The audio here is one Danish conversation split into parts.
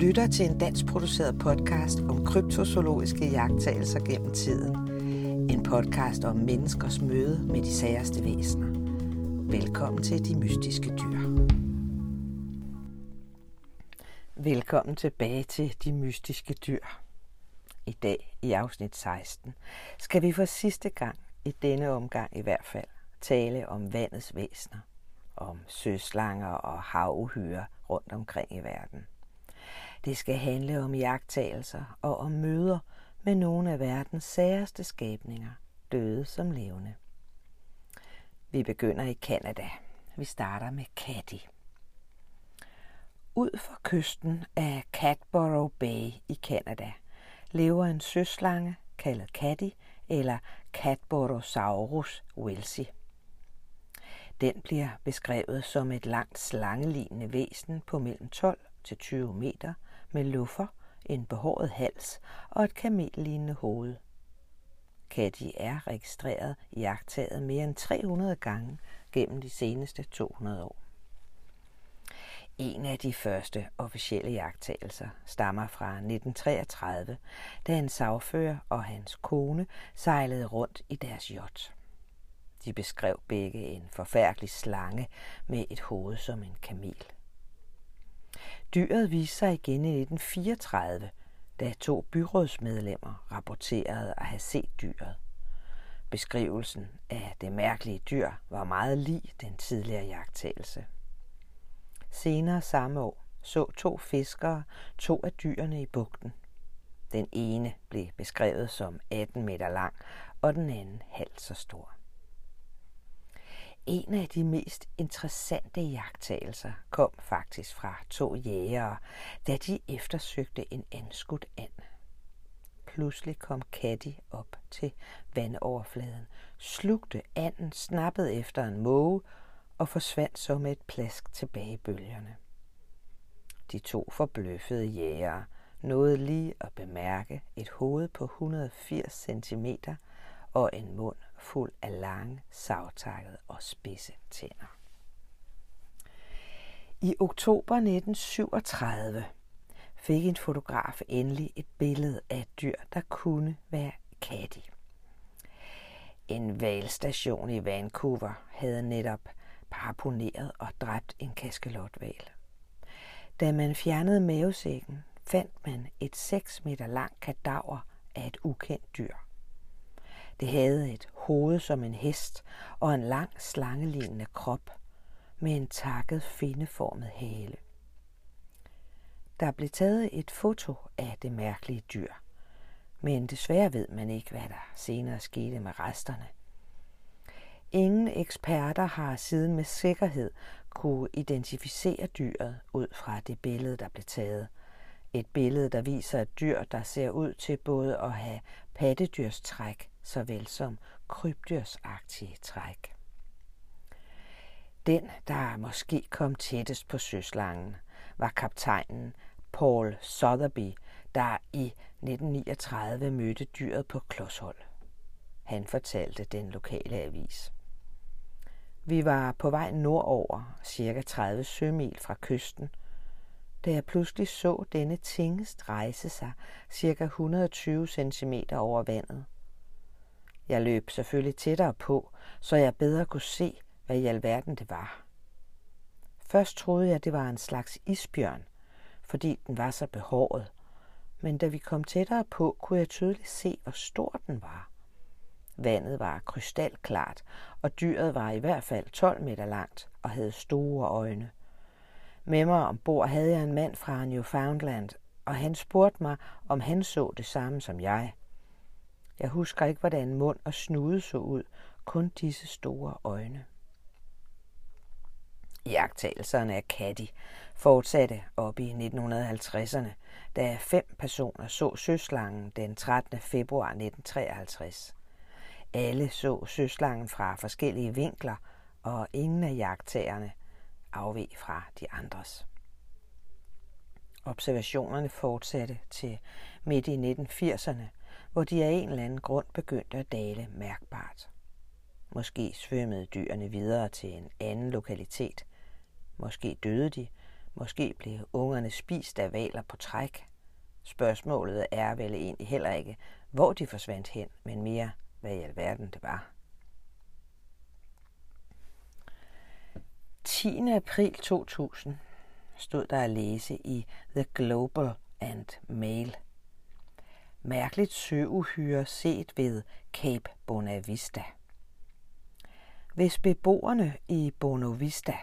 lytter til en dansk produceret podcast om kryptozoologiske jagttagelser gennem tiden. En podcast om menneskers møde med de særste væsener. Velkommen til De Mystiske Dyr. Velkommen tilbage til De Mystiske Dyr. I dag, i afsnit 16, skal vi for sidste gang, i denne omgang i hvert fald, tale om vandets væsener, om søslanger og havuhyre rundt omkring i verden. Det skal handle om jagttagelser og om møder med nogle af verdens særeste skabninger, døde som levende. Vi begynder i Kanada. Vi starter med Caddy. Ud for kysten af Catborough Bay i Kanada lever en søslange kaldet Caddy eller Catborosaurus welsi. Den bliver beskrevet som et langt slangelignende væsen på mellem 12 til 20 meter med luffer, en behåret hals og et kamellignende hoved. Katty er registreret i jagttaget mere end 300 gange gennem de seneste 200 år. En af de første officielle jagttagelser stammer fra 1933, da en sagfører og hans kone sejlede rundt i deres yacht. De beskrev begge en forfærdelig slange med et hoved som en kamel. Dyret viste sig igen i 1934, da to byrådsmedlemmer rapporterede at have set dyret. Beskrivelsen af det mærkelige dyr var meget lig den tidligere jagttagelse. Senere samme år så to fiskere to af dyrene i bugten. Den ene blev beskrevet som 18 meter lang, og den anden halvt så stor. En af de mest interessante jagttagelser kom faktisk fra to jægere, da de eftersøgte en anskudt and. Pludselig kom Katty op til vandoverfladen, slugte anden, snappede efter en måge og forsvandt så med et plask tilbage i bølgerne. De to forbløffede jægere nåede lige at bemærke et hoved på 180 cm og en mund fuld af lange, savtakkede og spidse tænder. I oktober 1937 fik en fotograf endelig et billede af et dyr, der kunne være katty. En valstation i Vancouver havde netop paraponeret og dræbt en kaskelotval. Da man fjernede mavesækken, fandt man et 6 meter langt kadaver af et ukendt dyr. Det havde et hoved som en hest og en lang slangelignende krop med en takket findeformet hale. Der blev taget et foto af det mærkelige dyr, men desværre ved man ikke, hvad der senere skete med resterne. Ingen eksperter har siden med sikkerhed kunne identificere dyret ud fra det billede, der blev taget. Et billede, der viser et dyr, der ser ud til både at have pattedyrstræk såvel som krybdyrsagtige træk. Den, der måske kom tættest på søslangen, var kaptajnen Paul Sotheby, der i 1939 mødte dyret på klodshold. Han fortalte den lokale avis. Vi var på vej nordover, cirka 30 sømil fra kysten, da jeg pludselig så denne tingest rejse sig cirka 120 cm over vandet. Jeg løb selvfølgelig tættere på, så jeg bedre kunne se, hvad i alverden det var. Først troede jeg, det var en slags isbjørn, fordi den var så behåret, men da vi kom tættere på, kunne jeg tydeligt se, hvor stor den var. Vandet var krystalklart, og dyret var i hvert fald 12 meter langt og havde store øjne. Med mig ombord havde jeg en mand fra Newfoundland, og han spurgte mig, om han så det samme som jeg. Jeg husker ikke, hvordan mund og snude så ud, kun disse store øjne. Jagttagelserne af Caddy fortsatte op i 1950'erne, da fem personer så søslangen den 13. februar 1953. Alle så søslangen fra forskellige vinkler, og ingen af jagttagerne afveg fra de andres. Observationerne fortsatte til midt i 1980'erne, hvor de af en eller anden grund begyndte at dale mærkbart. Måske svømmede dyrene videre til en anden lokalitet. Måske døde de. Måske blev ungerne spist af valer på træk. Spørgsmålet er vel egentlig heller ikke, hvor de forsvandt hen, men mere, hvad i alverden det var. 10. april 2000 stod der at læse i The Global and Mail. Mærkeligt søuhyre set ved Cape Bonavista. Hvis beboerne i Bonavista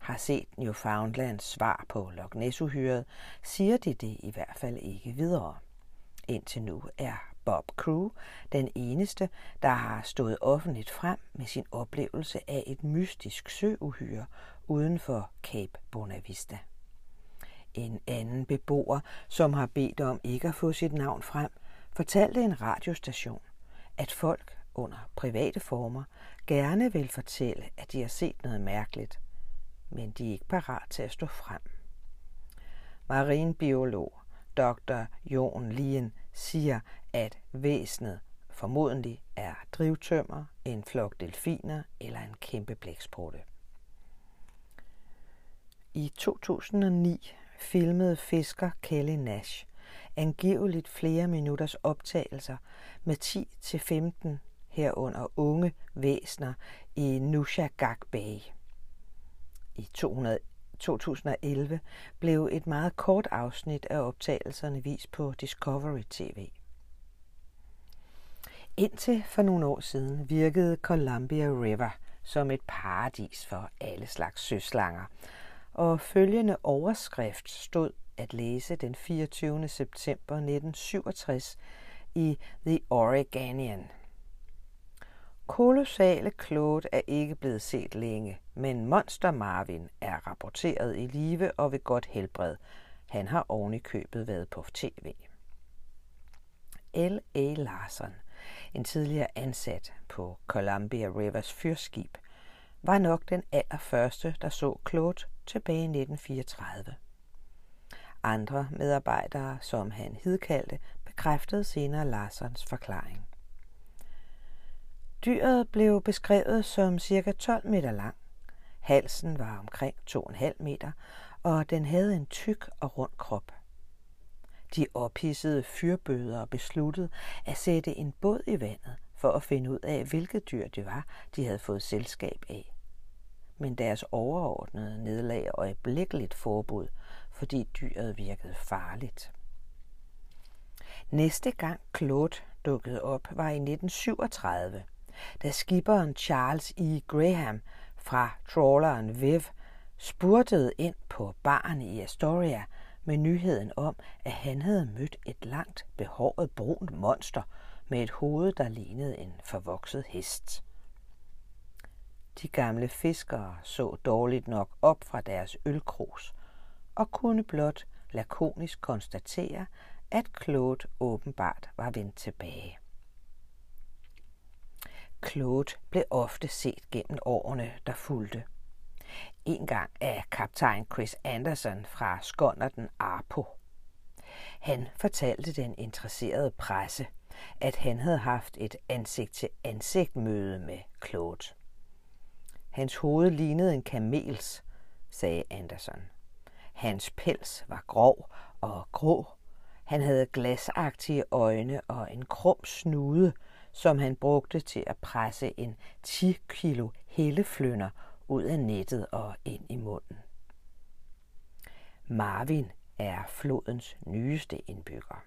har set Newfoundlands svar på Loch Ness-uhyret, siger de det i hvert fald ikke videre. Indtil nu er Bob Crew den eneste, der har stået offentligt frem med sin oplevelse af et mystisk søuhyre uden for Cape Bonavista. En anden beboer, som har bedt om ikke at få sit navn frem, fortalte en radiostation, at folk under private former gerne vil fortælle, at de har set noget mærkeligt, men de er ikke parat til at stå frem. Marinbiolog Dr. Jon Lien siger, at væsenet formodentlig er drivtømmer, en flok delfiner eller en kæmpe blæksprutte. I 2009 filmede fisker Kelly Nash angiveligt flere minutters optagelser med 10-15 herunder unge væsner i Nushagak Bay. I 200, 2011 blev et meget kort afsnit af optagelserne vist på Discovery TV. Indtil for nogle år siden virkede Columbia River som et paradis for alle slags søslanger, og følgende overskrift stod at læse den 24. september 1967 i The Oregonian. Kolossale Claude er ikke blevet set længe, men Monster Marvin er rapporteret i live og ved godt helbred. Han har oven i købet været på tv. L.A. Larsen, en tidligere ansat på Columbia Rivers fyrskib, var nok den allerførste, der så Claude tilbage i 1934. Andre medarbejdere, som han hidkaldte, bekræftede senere Larsons forklaring. Dyret blev beskrevet som cirka 12 meter lang. Halsen var omkring 2,5 meter, og den havde en tyk og rund krop. De ophissede fyrbøder besluttede at sætte en båd i vandet for at finde ud af, hvilket dyr det var, de havde fået selskab af. Men deres overordnede nedlag øjeblikkeligt forbud, fordi dyret virkede farligt. Næste gang Claude dukkede op var i 1937, da skipperen Charles E. Graham fra trawleren Viv spurtede ind på baren i Astoria med nyheden om, at han havde mødt et langt behåret brunt monster med et hoved, der lignede en forvokset hest. De gamle fiskere så dårligt nok op fra deres ølkrus og kunne blot lakonisk konstatere, at Claude åbenbart var vendt tilbage. Claude blev ofte set gennem årene, der fulgte. En gang af kaptajn Chris Anderson fra Skonnerten Arpo. Han fortalte den interesserede presse, at han havde haft et ansigt-til-ansigt møde med Claude. Hans hoved lignede en kamels, sagde Anderson. Hans pels var grov og grå. Han havde glasagtige øjne og en krum snude, som han brugte til at presse en 10 kilo helleflønder ud af nettet og ind i munden. Marvin er flodens nyeste indbygger.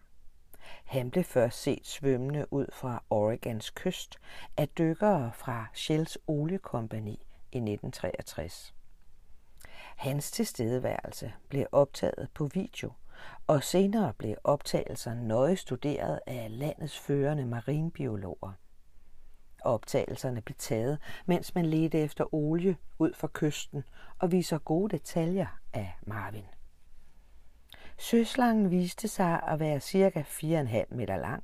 Han blev først set svømmende ud fra Oregons kyst af dykkere fra Shells oliekompani i 1963. Hans tilstedeværelse blev optaget på video, og senere blev optagelser nøje studeret af landets førende marinbiologer. Optagelserne blev taget, mens man ledte efter olie ud for kysten og viser gode detaljer af Marvin. Søslangen viste sig at være cirka 4,5 meter lang,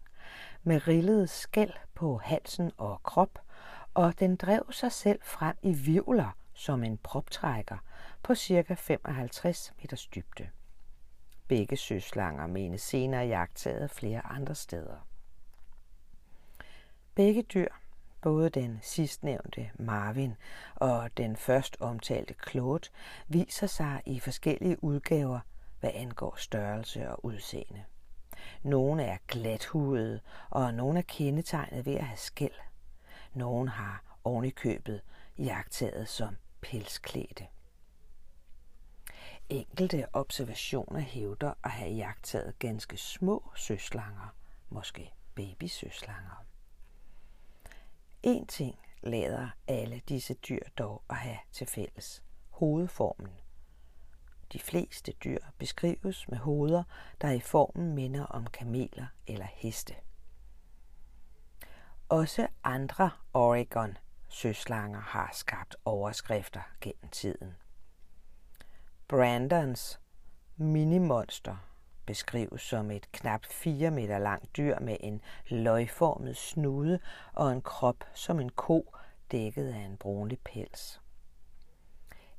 med rillede skæl på halsen og krop, og den drev sig selv frem i vivler som en proptrækker på cirka 55 meters dybde. Begge søslanger menes senere jagtaget flere andre steder. Begge dyr både den sidstnævnte Marvin og den først omtalte Claude, viser sig i forskellige udgaver, hvad angår størrelse og udseende. Nogle er glathudede, og nogle er kendetegnet ved at have skæld. Nogle har ovenikøbet jagtaget som pelsklædte. Enkelte observationer hævder at have jagtet ganske små søslanger, måske babysøslanger. En ting lader alle disse dyr dog at have til fælles. Hovedformen. De fleste dyr beskrives med hoveder, der i formen minder om kameler eller heste. Også andre Oregon søslanger har skabt overskrifter gennem tiden. Brandons minimonster beskrives som et knap 4 meter langt dyr med en løgformet snude og en krop som en ko dækket af en brunlig pels.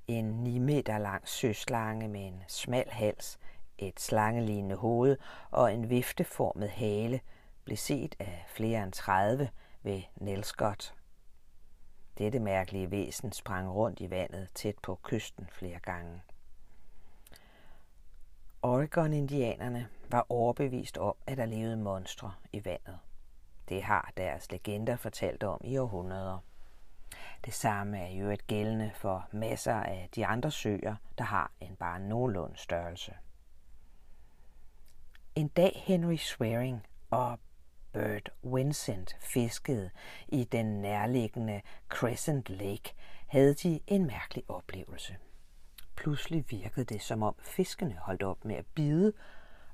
En 9 meter lang søslange med en smal hals, et slangelignende hoved og en vifteformet hale blev set af flere end 30 ved Nelscott. Dette mærkelige væsen sprang rundt i vandet tæt på kysten flere gange. Oregon-indianerne var overbevist om, at der levede monstre i vandet. Det har deres legender fortalt om i århundreder. Det samme er jo et gældende for masser af de andre søer, der har en bare nogenlunde størrelse. En dag Henry Swearing og Bert Vincent fiskede i den nærliggende Crescent Lake, havde de en mærkelig oplevelse. Pludselig virkede det, som om fiskene holdt op med at bide,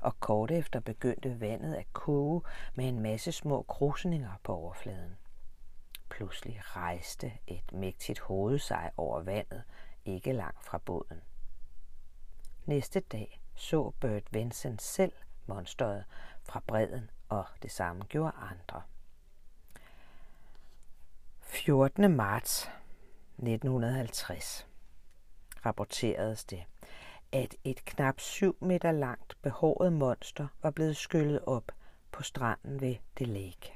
og kort efter begyndte vandet at koge med en masse små krusninger på overfladen. Pludselig rejste et mægtigt hoved sig over vandet, ikke langt fra båden. Næste dag så Bert Vincent selv monsteret fra bredden, og det samme gjorde andre. 14. marts 1950 rapporteredes det, at et knap 7 meter langt behåret monster var blevet skyllet op på stranden ved det Lake.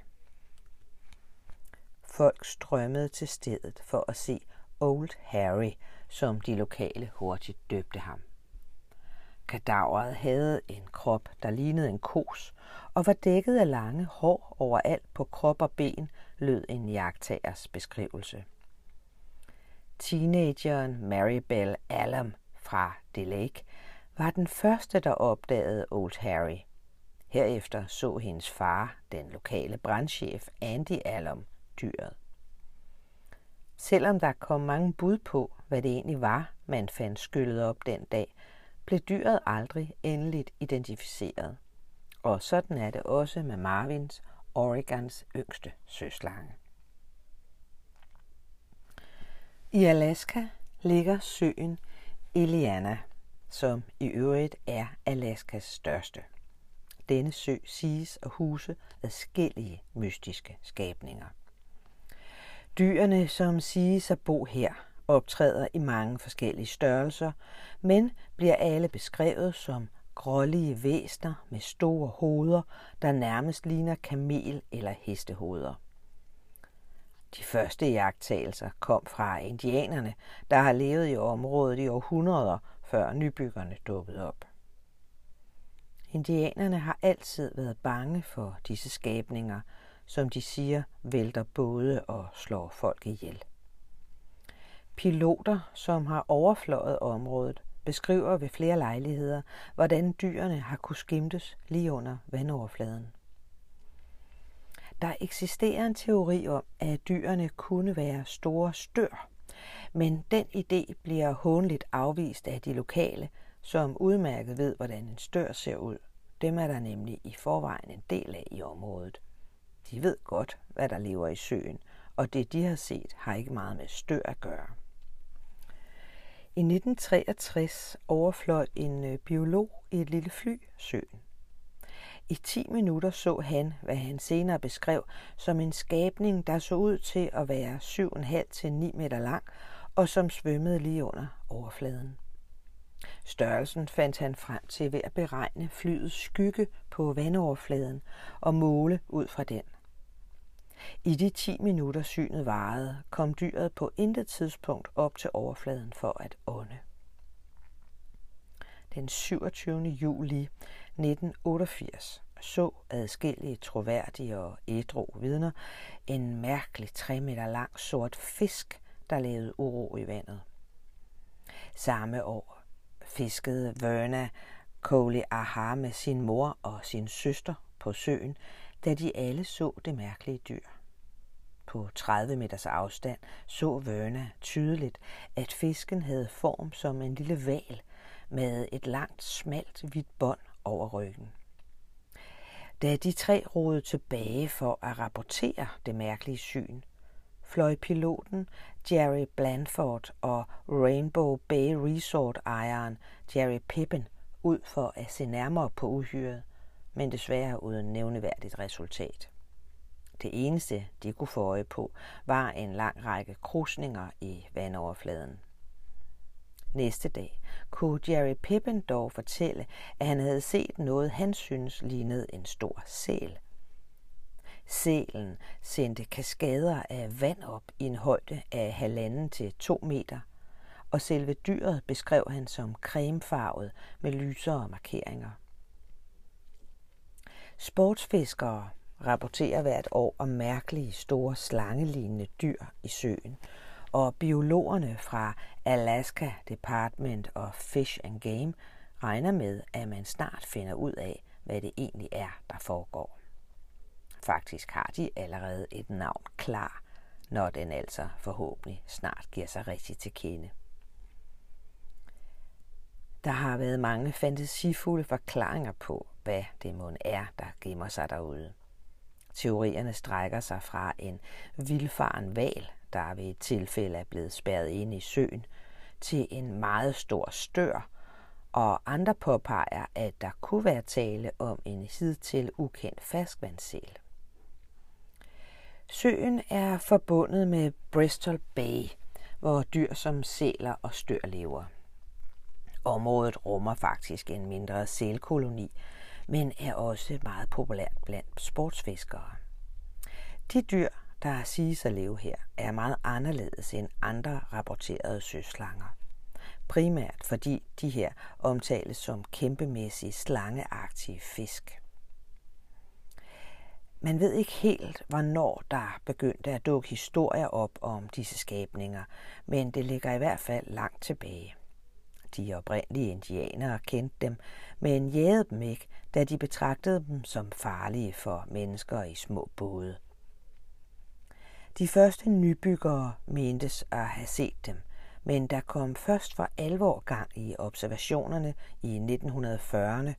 Folk strømmede til stedet for at se Old Harry, som de lokale hurtigt døbte ham. Kadaveret havde en krop, der lignede en kos, og var dækket af lange hår overalt på krop og ben, lød en jagttagers beskrivelse. Teenageren Maribel Allam fra The Lake var den første, der opdagede Old Harry. Herefter så hendes far, den lokale brandchef Andy Allam, dyret. Selvom der kom mange bud på, hvad det egentlig var, man fandt skyllet op den dag, blev dyret aldrig endeligt identificeret. Og sådan er det også med Marvins, Oregons yngste søslange. I Alaska ligger søen Iliana, som i øvrigt er Alaskas største. Denne sø siges at huse adskillige mystiske skabninger. Dyrene, som siges at bo her, optræder i mange forskellige størrelser, men bliver alle beskrevet som grålige væsner med store hoveder, der nærmest ligner kamel- eller hestehoveder. De første jagttagelser kom fra indianerne, der har levet i området i århundreder, før nybyggerne dukkede op. Indianerne har altid været bange for disse skabninger, som de siger vælter både og slår folk ihjel. Piloter, som har overfløjet området, beskriver ved flere lejligheder, hvordan dyrene har kunne skimtes lige under vandoverfladen. Der eksisterer en teori om, at dyrene kunne være store stør, men den idé bliver hånligt afvist af de lokale, som udmærket ved, hvordan en stør ser ud. Dem er der nemlig i forvejen en del af i området. De ved godt, hvad der lever i søen, og det de har set har ikke meget med stør at gøre. I 1963 overfløj en øh, biolog i et lille fly søen. I 10 minutter så han, hvad han senere beskrev som en skabning, der så ud til at være 7,5 til 9 meter lang og som svømmede lige under overfladen. Størrelsen fandt han frem til ved at beregne flyets skygge på vandoverfladen og måle ud fra den. I de 10 minutter synet varede, kom dyret på intet tidspunkt op til overfladen for at ånde. Den 27. juli 1988 så adskillige troværdige og ædru vidner en mærkelig 3 meter lang sort fisk, der lavede uro i vandet. Samme år fiskede Verna Coley Aha med sin mor og sin søster på søen, da de alle så det mærkelige dyr. På 30 meters afstand så Verna tydeligt, at fisken havde form som en lille val med et langt, smalt, hvidt bånd over ryggen. Da de tre rodede tilbage for at rapportere det mærkelige syn, fløj piloten Jerry Blandford og Rainbow Bay Resort-ejeren Jerry Pippen ud for at se nærmere på uhyret, men desværre uden nævneværdigt resultat. Det eneste, de kunne få øje på, var en lang række krusninger i vandoverfladen. Næste dag kunne Jerry Pippen dog fortælle, at han havde set noget, han synes lignede en stor sæl. Sælen sendte kaskader af vand op i en højde af halvanden til to meter, og selve dyret beskrev han som cremefarvet med lysere markeringer. Sportsfiskere rapporterer hvert år om mærkelige store slangelignende dyr i søen, og biologerne fra Alaska Department of Fish and Game regner med, at man snart finder ud af, hvad det egentlig er, der foregår. Faktisk har de allerede et navn klar, når den altså forhåbentlig snart giver sig rigtigt til kende. Der har været mange fantasifulde forklaringer på, hvad det mon er, der gemmer sig derude. Teorierne strækker sig fra en vildfaren val, der ved et tilfælde er blevet spærret inde i søen, til en meget stor stør, og andre påpeger, at der kunne være tale om en hidtil ukendt ferskvandssæl. Søen er forbundet med Bristol Bay, hvor dyr som sæler og stør lever. Området rummer faktisk en mindre sælkoloni, men er også meget populært blandt sportsfiskere. De dyr, der siges at leve her, er meget anderledes end andre rapporterede søslanger. Primært fordi de her omtales som kæmpemæssige slangeagtige fisk. Man ved ikke helt, hvornår der begyndte at dukke historier op om disse skabninger, men det ligger i hvert fald langt tilbage. De oprindelige indianere kendte dem, men jagede dem ikke, da de betragtede dem som farlige for mennesker i små både. De første nybyggere mentes at have set dem, men der kom først for alvor gang i observationerne i 1940'erne,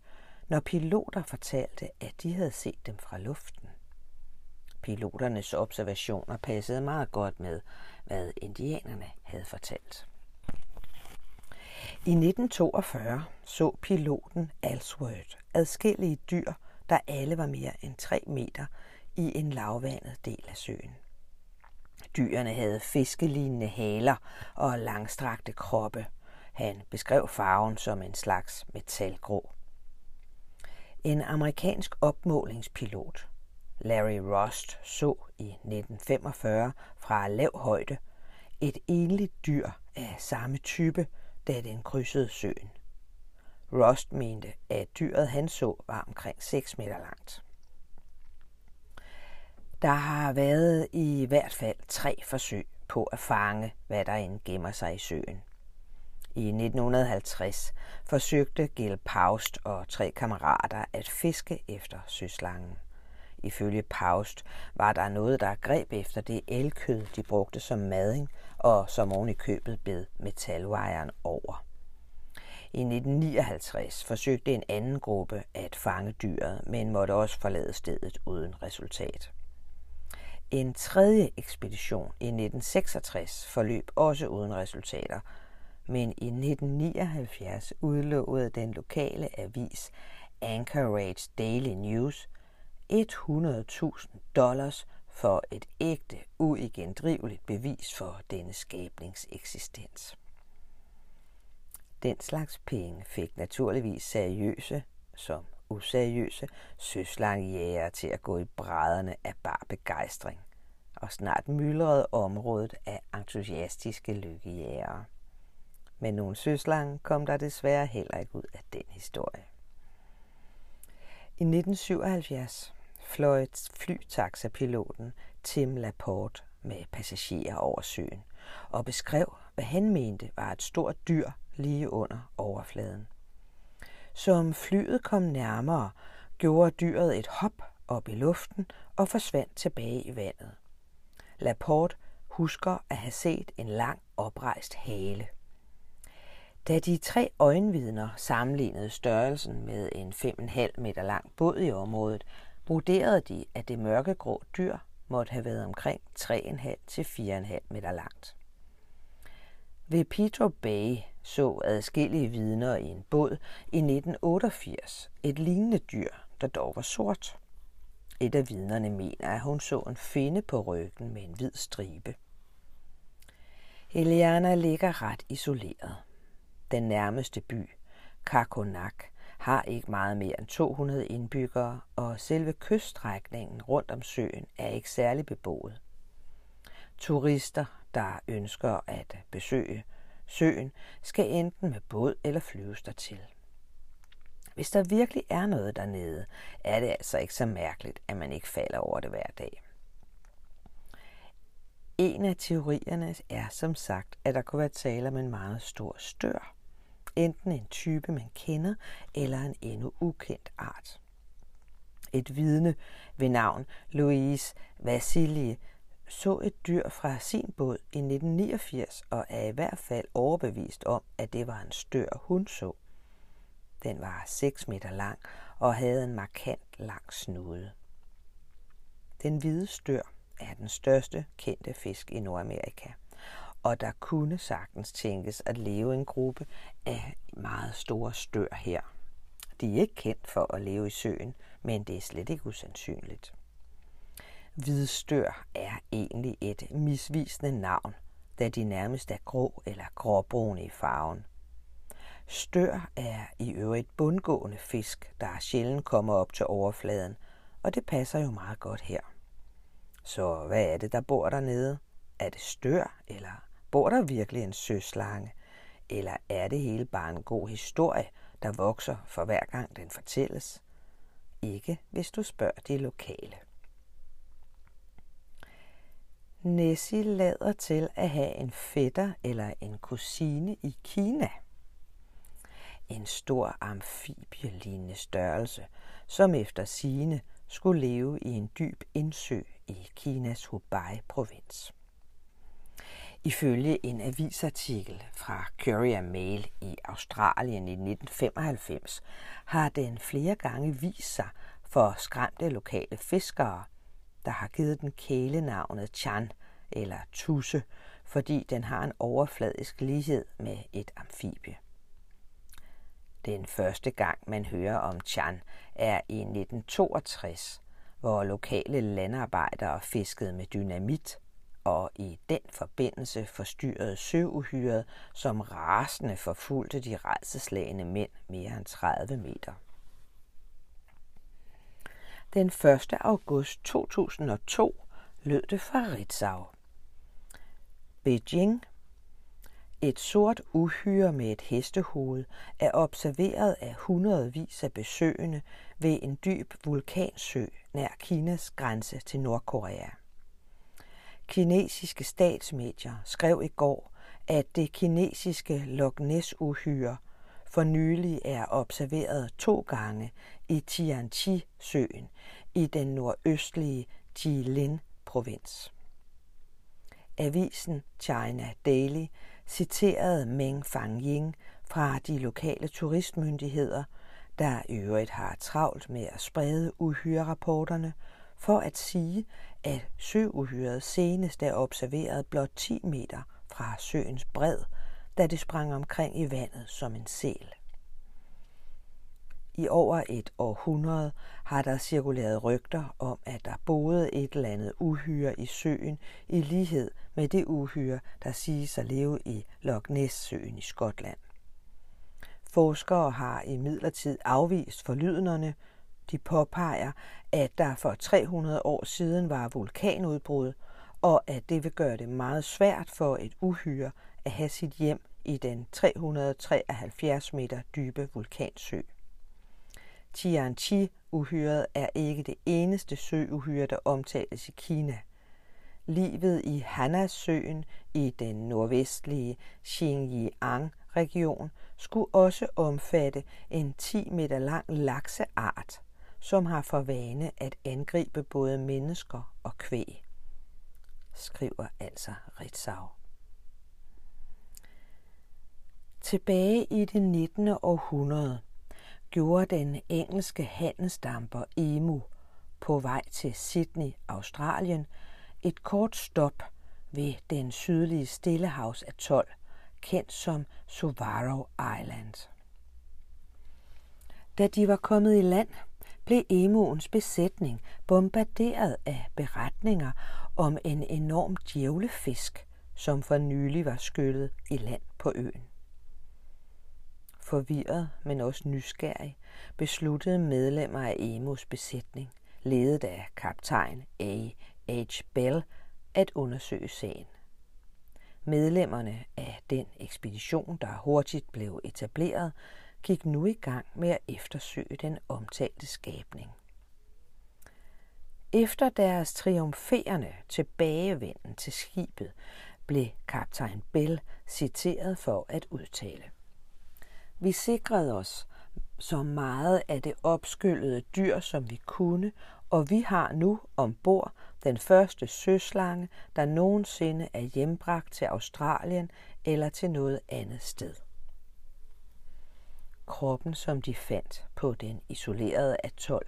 når piloter fortalte, at de havde set dem fra luften. Piloternes observationer passede meget godt med, hvad indianerne havde fortalt. I 1942 så piloten Alsworth adskillige dyr, der alle var mere end 3 meter i en lavvandet del af søen. Dyrene havde fiskelignende haler og langstrakte kroppe. Han beskrev farven som en slags metalgrå. En amerikansk opmålingspilot, Larry Rost, så i 1945 fra lav højde et enligt dyr af samme type, da den krydsede søen. Rost mente, at dyret han så var omkring 6 meter langt. Der har været i hvert fald tre forsøg på at fange, hvad der end gemmer sig i søen. I 1950 forsøgte Gil Paust og tre kammerater at fiske efter søslangen. Ifølge Paust var der noget, der greb efter det elkød, de brugte som mading, og som oven i købet bed metalwejeren over. I 1959 forsøgte en anden gruppe at fange dyret, men måtte også forlade stedet uden resultat. En tredje ekspedition i 1966 forløb også uden resultater, men i 1979 udlovede den lokale avis Anchorage Daily News 100.000 dollars for et ægte, uigendriveligt bevis for denne skabnings eksistens. Den slags penge fik naturligvis seriøse som useriøse søslangjæger til at gå i brædderne af bar begejstring – og snart myldrede området af entusiastiske lykkejægere. Men nogle søslange kom der desværre heller ikke ud af den historie. I 1977 fløj flytaxapiloten Tim Laporte med passagerer over søen og beskrev, hvad han mente var et stort dyr lige under overfladen. Som flyet kom nærmere, gjorde dyret et hop op i luften og forsvandt tilbage i vandet. Laporte husker at have set en lang oprejst hale. Da de tre øjenvidner sammenlignede størrelsen med en 5,5 meter lang båd i området, vurderede de, at det mørkegrå dyr måtte have været omkring 3,5 til 4,5 meter langt. Ved Petro Bay så adskillige vidner i en båd i 1988 et lignende dyr, der dog var sort. Et af vidnerne mener, at hun så en finde på ryggen med en hvid stribe. Eliana ligger ret isoleret. Den nærmeste by, Kakonak, har ikke meget mere end 200 indbyggere, og selve kyststrækningen rundt om søen er ikke særlig beboet. Turister, der ønsker at besøge søen, skal enten med båd eller flyves dertil. Hvis der virkelig er noget dernede, er det altså ikke så mærkeligt, at man ikke falder over det hver dag. En af teorierne er som sagt, at der kunne være tale om en meget stor stør. Enten en type, man kender, eller en endnu ukendt art. Et vidne ved navn Louise Vasilie så et dyr fra sin båd i 1989 og er i hvert fald overbevist om, at det var en stør, hun så. Den var 6 meter lang og havde en markant lang snude. Den hvide stør er den største kendte fisk i Nordamerika, og der kunne sagtens tænkes at leve en gruppe af meget store stør her. De er ikke kendt for at leve i søen, men det er slet ikke usandsynligt. Hvidstør er egentlig et misvisende navn, da de nærmest er grå eller gråbrune i farven. Stør er i øvrigt bundgående fisk, der sjældent kommer op til overfladen, og det passer jo meget godt her. Så hvad er det, der bor dernede? Er det stør, eller bor der virkelig en søslange? Eller er det hele bare en god historie, der vokser for hver gang den fortælles? Ikke, hvis du spørger de lokale. Nessie lader til at have en fætter eller en kusine i Kina. En stor amfibielignende størrelse, som efter sine skulle leve i en dyb indsø i Kinas Hubei-provins. Ifølge en avisartikel fra Courier Mail i Australien i 1995 har den flere gange vist sig for skræmte lokale fiskere – der har givet den kælenavnet Chan eller tusse, fordi den har en overfladisk lighed med et amfibie. Den første gang, man hører om Chan, er i 1962, hvor lokale landarbejdere fiskede med dynamit, og i den forbindelse forstyrrede søuhyret, som rasende forfulgte de rejseslagende mænd mere end 30 meter. Den 1. august 2002 lød det fra Ritzau. Beijing. Et sort uhyre med et hestehoved er observeret af hundredvis af besøgende ved en dyb vulkansø nær Kinas grænse til Nordkorea. Kinesiske statsmedier skrev i går, at det kinesiske Loch Ness-uhyre for nylig er observeret to gange i Tianqi-søen i den nordøstlige Jilin-provins. Avisen China Daily citerede Meng Fangying fra de lokale turistmyndigheder, der i øvrigt har travlt med at sprede uhyre-rapporterne, for at sige, at søuhyret senest er observeret blot 10 meter fra søens bred, da det sprang omkring i vandet som en sel. I over et århundrede har der cirkuleret rygter om, at der boede et eller andet uhyre i søen, i lighed med det uhyre, der siges at leve i Loch Ness-søen i Skotland. Forskere har i midlertid afvist forlydnerne. De påpeger, at der for 300 år siden var vulkanudbrud, og at det vil gøre det meget svært for et uhyre at have sit hjem i den 373 meter dybe vulkansø. Tianqi-uhyret er ikke det eneste søuhyre, der omtales i Kina. Livet i Hanasøen i den nordvestlige Xinjiang-region skulle også omfatte en 10 meter lang lakseart, som har for vane at angribe både mennesker og kvæg, skriver altså Ritzau. Tilbage i det 19. århundrede gjorde den engelske handelsdamper Emu på vej til Sydney, Australien, et kort stop ved den sydlige Stillehavs atol, kendt som Sovaro Island. Da de var kommet i land, blev emuens besætning bombarderet af beretninger om en enorm djævlefisk, som for nylig var skyllet i land på øen. Forvirret, men også nysgerrig, besluttede medlemmer af Emos besætning, ledet af kaptajn A. H. Bell, at undersøge sagen. Medlemmerne af den ekspedition, der hurtigt blev etableret, gik nu i gang med at eftersøge den omtalte skabning. Efter deres triumferende tilbagevenden til skibet, blev kaptajn Bell citeret for at udtale. Vi sikrede os så meget af det opskyllede dyr, som vi kunne, og vi har nu ombord den første søslange, der nogensinde er hjembragt til Australien eller til noget andet sted. Kroppen, som de fandt på den isolerede atol,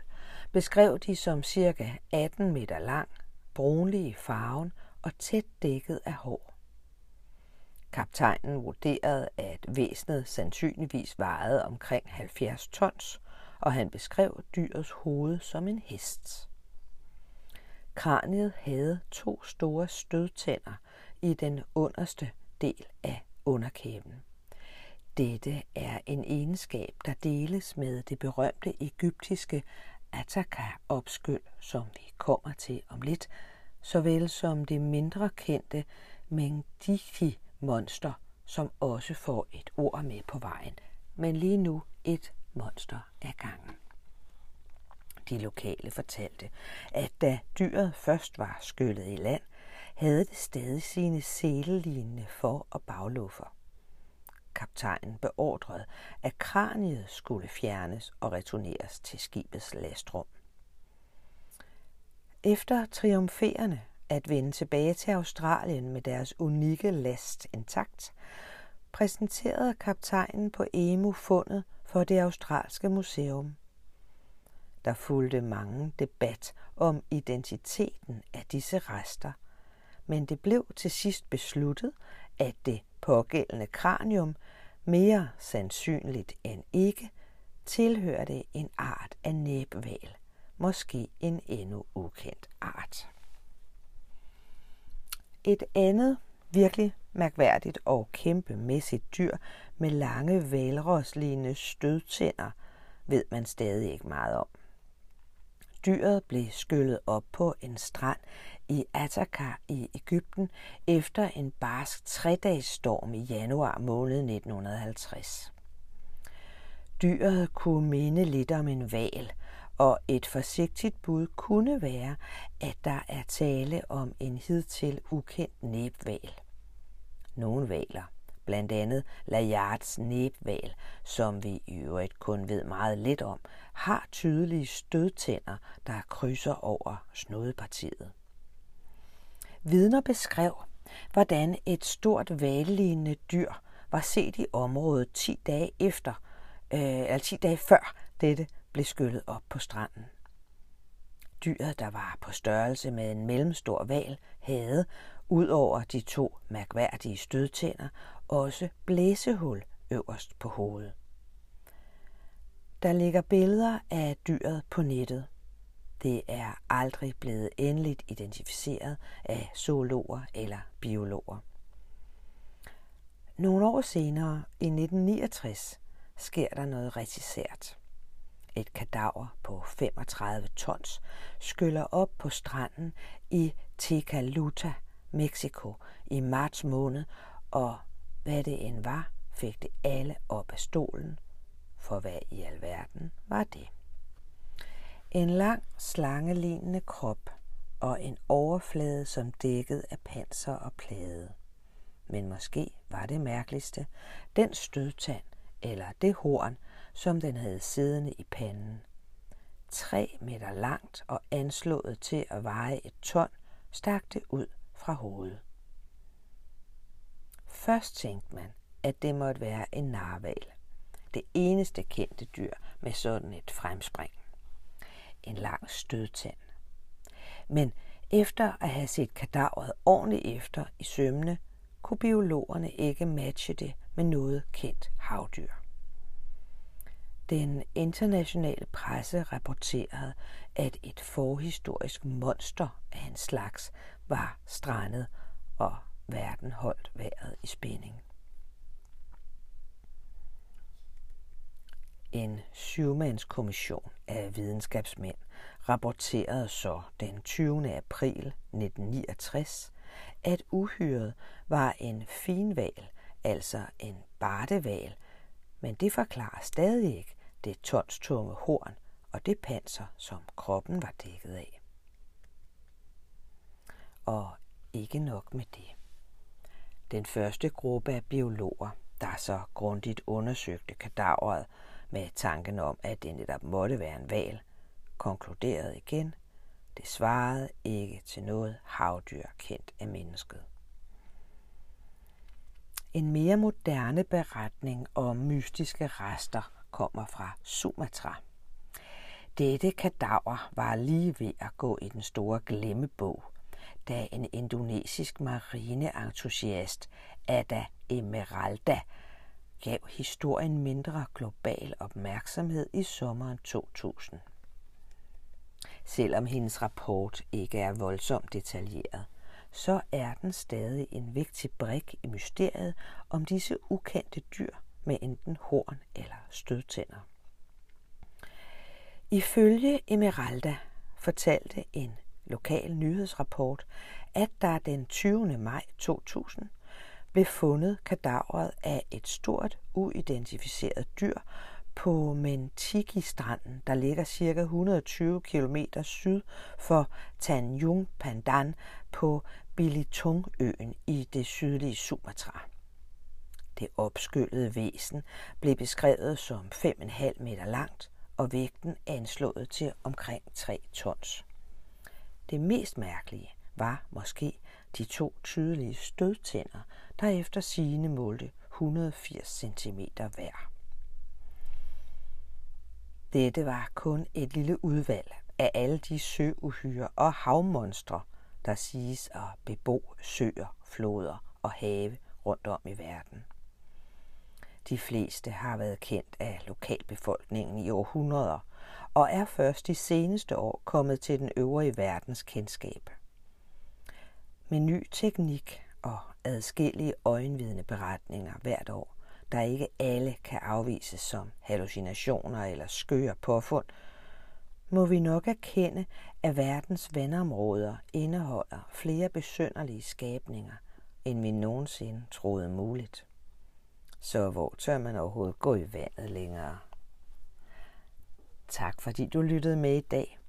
beskrev de som cirka 18 meter lang, brunlig i farven og tæt dækket af hår. Kaptajnen vurderede, at væsenet sandsynligvis vejede omkring 70 tons, og han beskrev dyrets hoved som en hest. Kraniet havde to store stødtænder i den underste del af underkæben. Dette er en egenskab, der deles med det berømte egyptiske Ataka-opskyld, som vi kommer til om lidt, såvel som det mindre kendte Mengdiki monster, som også får et ord med på vejen, men lige nu et monster ad gangen. De lokale fortalte, at da dyret først var skyllet i land, havde det stadig sine sælelignende for- og bagluffer. Kaptajnen beordrede, at kraniet skulle fjernes og returneres til skibets lastrum. Efter triumferende at vende tilbage til Australien med deres unikke last intakt, præsenterede kaptajnen på Emu fundet for det australske museum. Der fulgte mange debat om identiteten af disse rester, men det blev til sidst besluttet, at det pågældende kranium mere sandsynligt end ikke tilhørte en art af næbval, måske en endnu ukendt art. Et andet virkelig mærkværdigt og kæmpemæssigt dyr med lange valroslignende stødtænder ved man stadig ikke meget om. Dyret blev skyllet op på en strand i Ataka i Ægypten efter en barsk tredagsstorm storm i januar måned 1950. Dyret kunne minde lidt om en val, og et forsigtigt bud kunne være, at der er tale om en hidtil ukendt næbval. Nogle valer, blandt andet Layards næbval, som vi i øvrigt kun ved meget lidt om, har tydelige stødtænder, der krydser over snodepartiet. Vidner beskrev, hvordan et stort vallignende dyr var set i området 10 dage efter, øh, eller 10 dage før dette blev skyllet op på stranden. Dyret, der var på størrelse med en mellemstor val, havde, ud over de to mærkværdige stødtænder, også blæsehul øverst på hovedet. Der ligger billeder af dyret på nettet. Det er aldrig blevet endeligt identificeret af zoologer eller biologer. Nogle år senere, i 1969, sker der noget rigtig sært. Et kadaver på 35 tons skyller op på stranden i Tecaluta, Mexico i marts måned, og hvad det end var, fik det alle op af stolen. For hvad i alverden var det? En lang, slangelignende krop og en overflade, som dækket af panser og plade. Men måske var det mærkeligste den stødtand eller det horn, som den havde siddende i panden. Tre meter langt og anslået til at veje et ton, stak det ud fra hovedet. Først tænkte man, at det måtte være en narval. Det eneste kendte dyr med sådan et fremspring. En lang stødtand. Men efter at have set kadaveret ordentligt efter i sømne, kunne biologerne ikke matche det med noget kendt havdyr. Den internationale presse rapporterede, at et forhistorisk monster af en slags var strandet, og verden holdt vejret i spænding. En syvmandskommission af videnskabsmænd rapporterede så den 20. april 1969, at uhyret var en finval, altså en barteval, men det forklarer stadig ikke det tonstunge horn og det panser, som kroppen var dækket af. Og ikke nok med det. Den første gruppe af biologer, der så grundigt undersøgte kadaveret med tanken om, at det netop måtte være en val, konkluderede igen, det svarede ikke til noget havdyr kendt af mennesket. En mere moderne beretning om mystiske rester kommer fra Sumatra. Dette kadaver var lige ved at gå i den store glemmebog, da en indonesisk marineentusiast, Ada Emeralda, gav historien mindre global opmærksomhed i sommeren 2000. Selvom hendes rapport ikke er voldsomt detaljeret, så er den stadig en vigtig brik i mysteriet om disse ukendte dyr med enten horn eller stødtænder. Ifølge Emeralda fortalte en lokal nyhedsrapport, at der den 20. maj 2000 blev fundet kadaveret af et stort, uidentificeret dyr på Mentiki-stranden, der ligger ca. 120 km syd for Tanjung Pandan på Bilitungøen i det sydlige Sumatra. Det opskyllede væsen blev beskrevet som 5,5 meter langt og vægten anslået til omkring 3 tons. Det mest mærkelige var måske de to tydelige stødtænder, der efter sigende målte 180 cm hver. Dette var kun et lille udvalg af alle de søuhyre og havmonstre, der siges at bebo søer, floder og have rundt om i verden. De fleste har været kendt af lokalbefolkningen i århundreder og er først de seneste år kommet til den øvrige verdens kendskab. Med ny teknik og adskillige øjenvidende beretninger hvert år, der ikke alle kan afvises som hallucinationer eller skøre påfund, må vi nok erkende, at verdens vandområder indeholder flere besønderlige skabninger, end vi nogensinde troede muligt. Så hvor tør man overhovedet gå i vandet længere? Tak fordi du lyttede med i dag.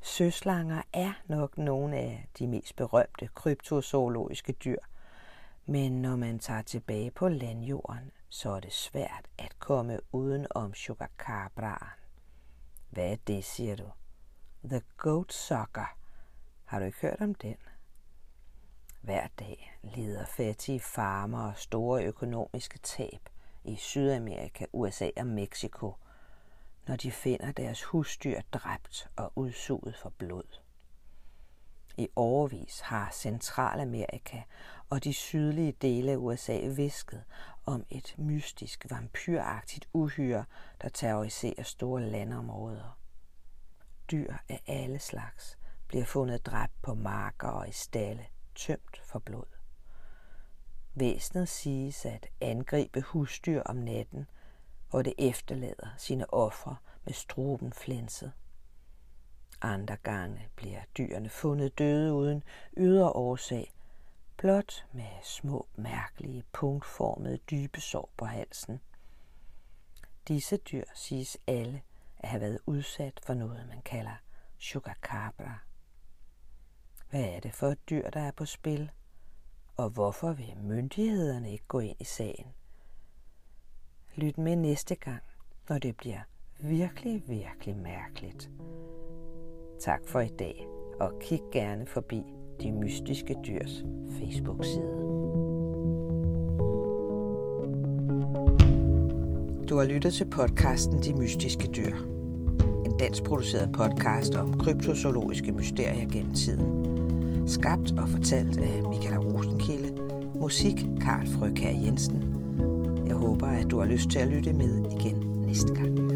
Søslanger er nok nogle af de mest berømte kryptozoologiske dyr, men når man tager tilbage på landjorden, så er det svært at komme uden om sugarcabraen. Hvad er det, siger du? The Goat Sucker. Har du ikke hørt om den? Hver dag lider fattige farmer og store økonomiske tab i Sydamerika, USA og Mexico, når de finder deres husdyr dræbt og udsuget for blod. I overvis har Centralamerika og de sydlige dele af USA visket om et mystisk, vampyragtigt uhyre, der terroriserer store landområder. Dyr af alle slags bliver fundet dræbt på marker og i stalle – tømt for blod. Væsenet siges at angribe husdyr om natten, hvor det efterlader sine ofre med struben flænset. Andre gange bliver dyrene fundet døde uden ydre årsag, blot med små, mærkelige, punktformede dybe sår på halsen. Disse dyr siges alle at have været udsat for noget, man kalder chukakabra. Hvad er det for et dyr, der er på spil? Og hvorfor vil myndighederne ikke gå ind i sagen? Lyt med næste gang, når det bliver virkelig, virkelig mærkeligt. Tak for i dag, og kig gerne forbi De Mystiske Dyrs Facebook-side. Du har lyttet til podcasten De Mystiske Dyr. En dansk produceret podcast om kryptozoologiske mysterier gennem tiden. Skabt og fortalt af Michael Rosenkilde. Musik Karl Frøkær Jensen. Håber, at du har lyst til at lytte med igen næste gang.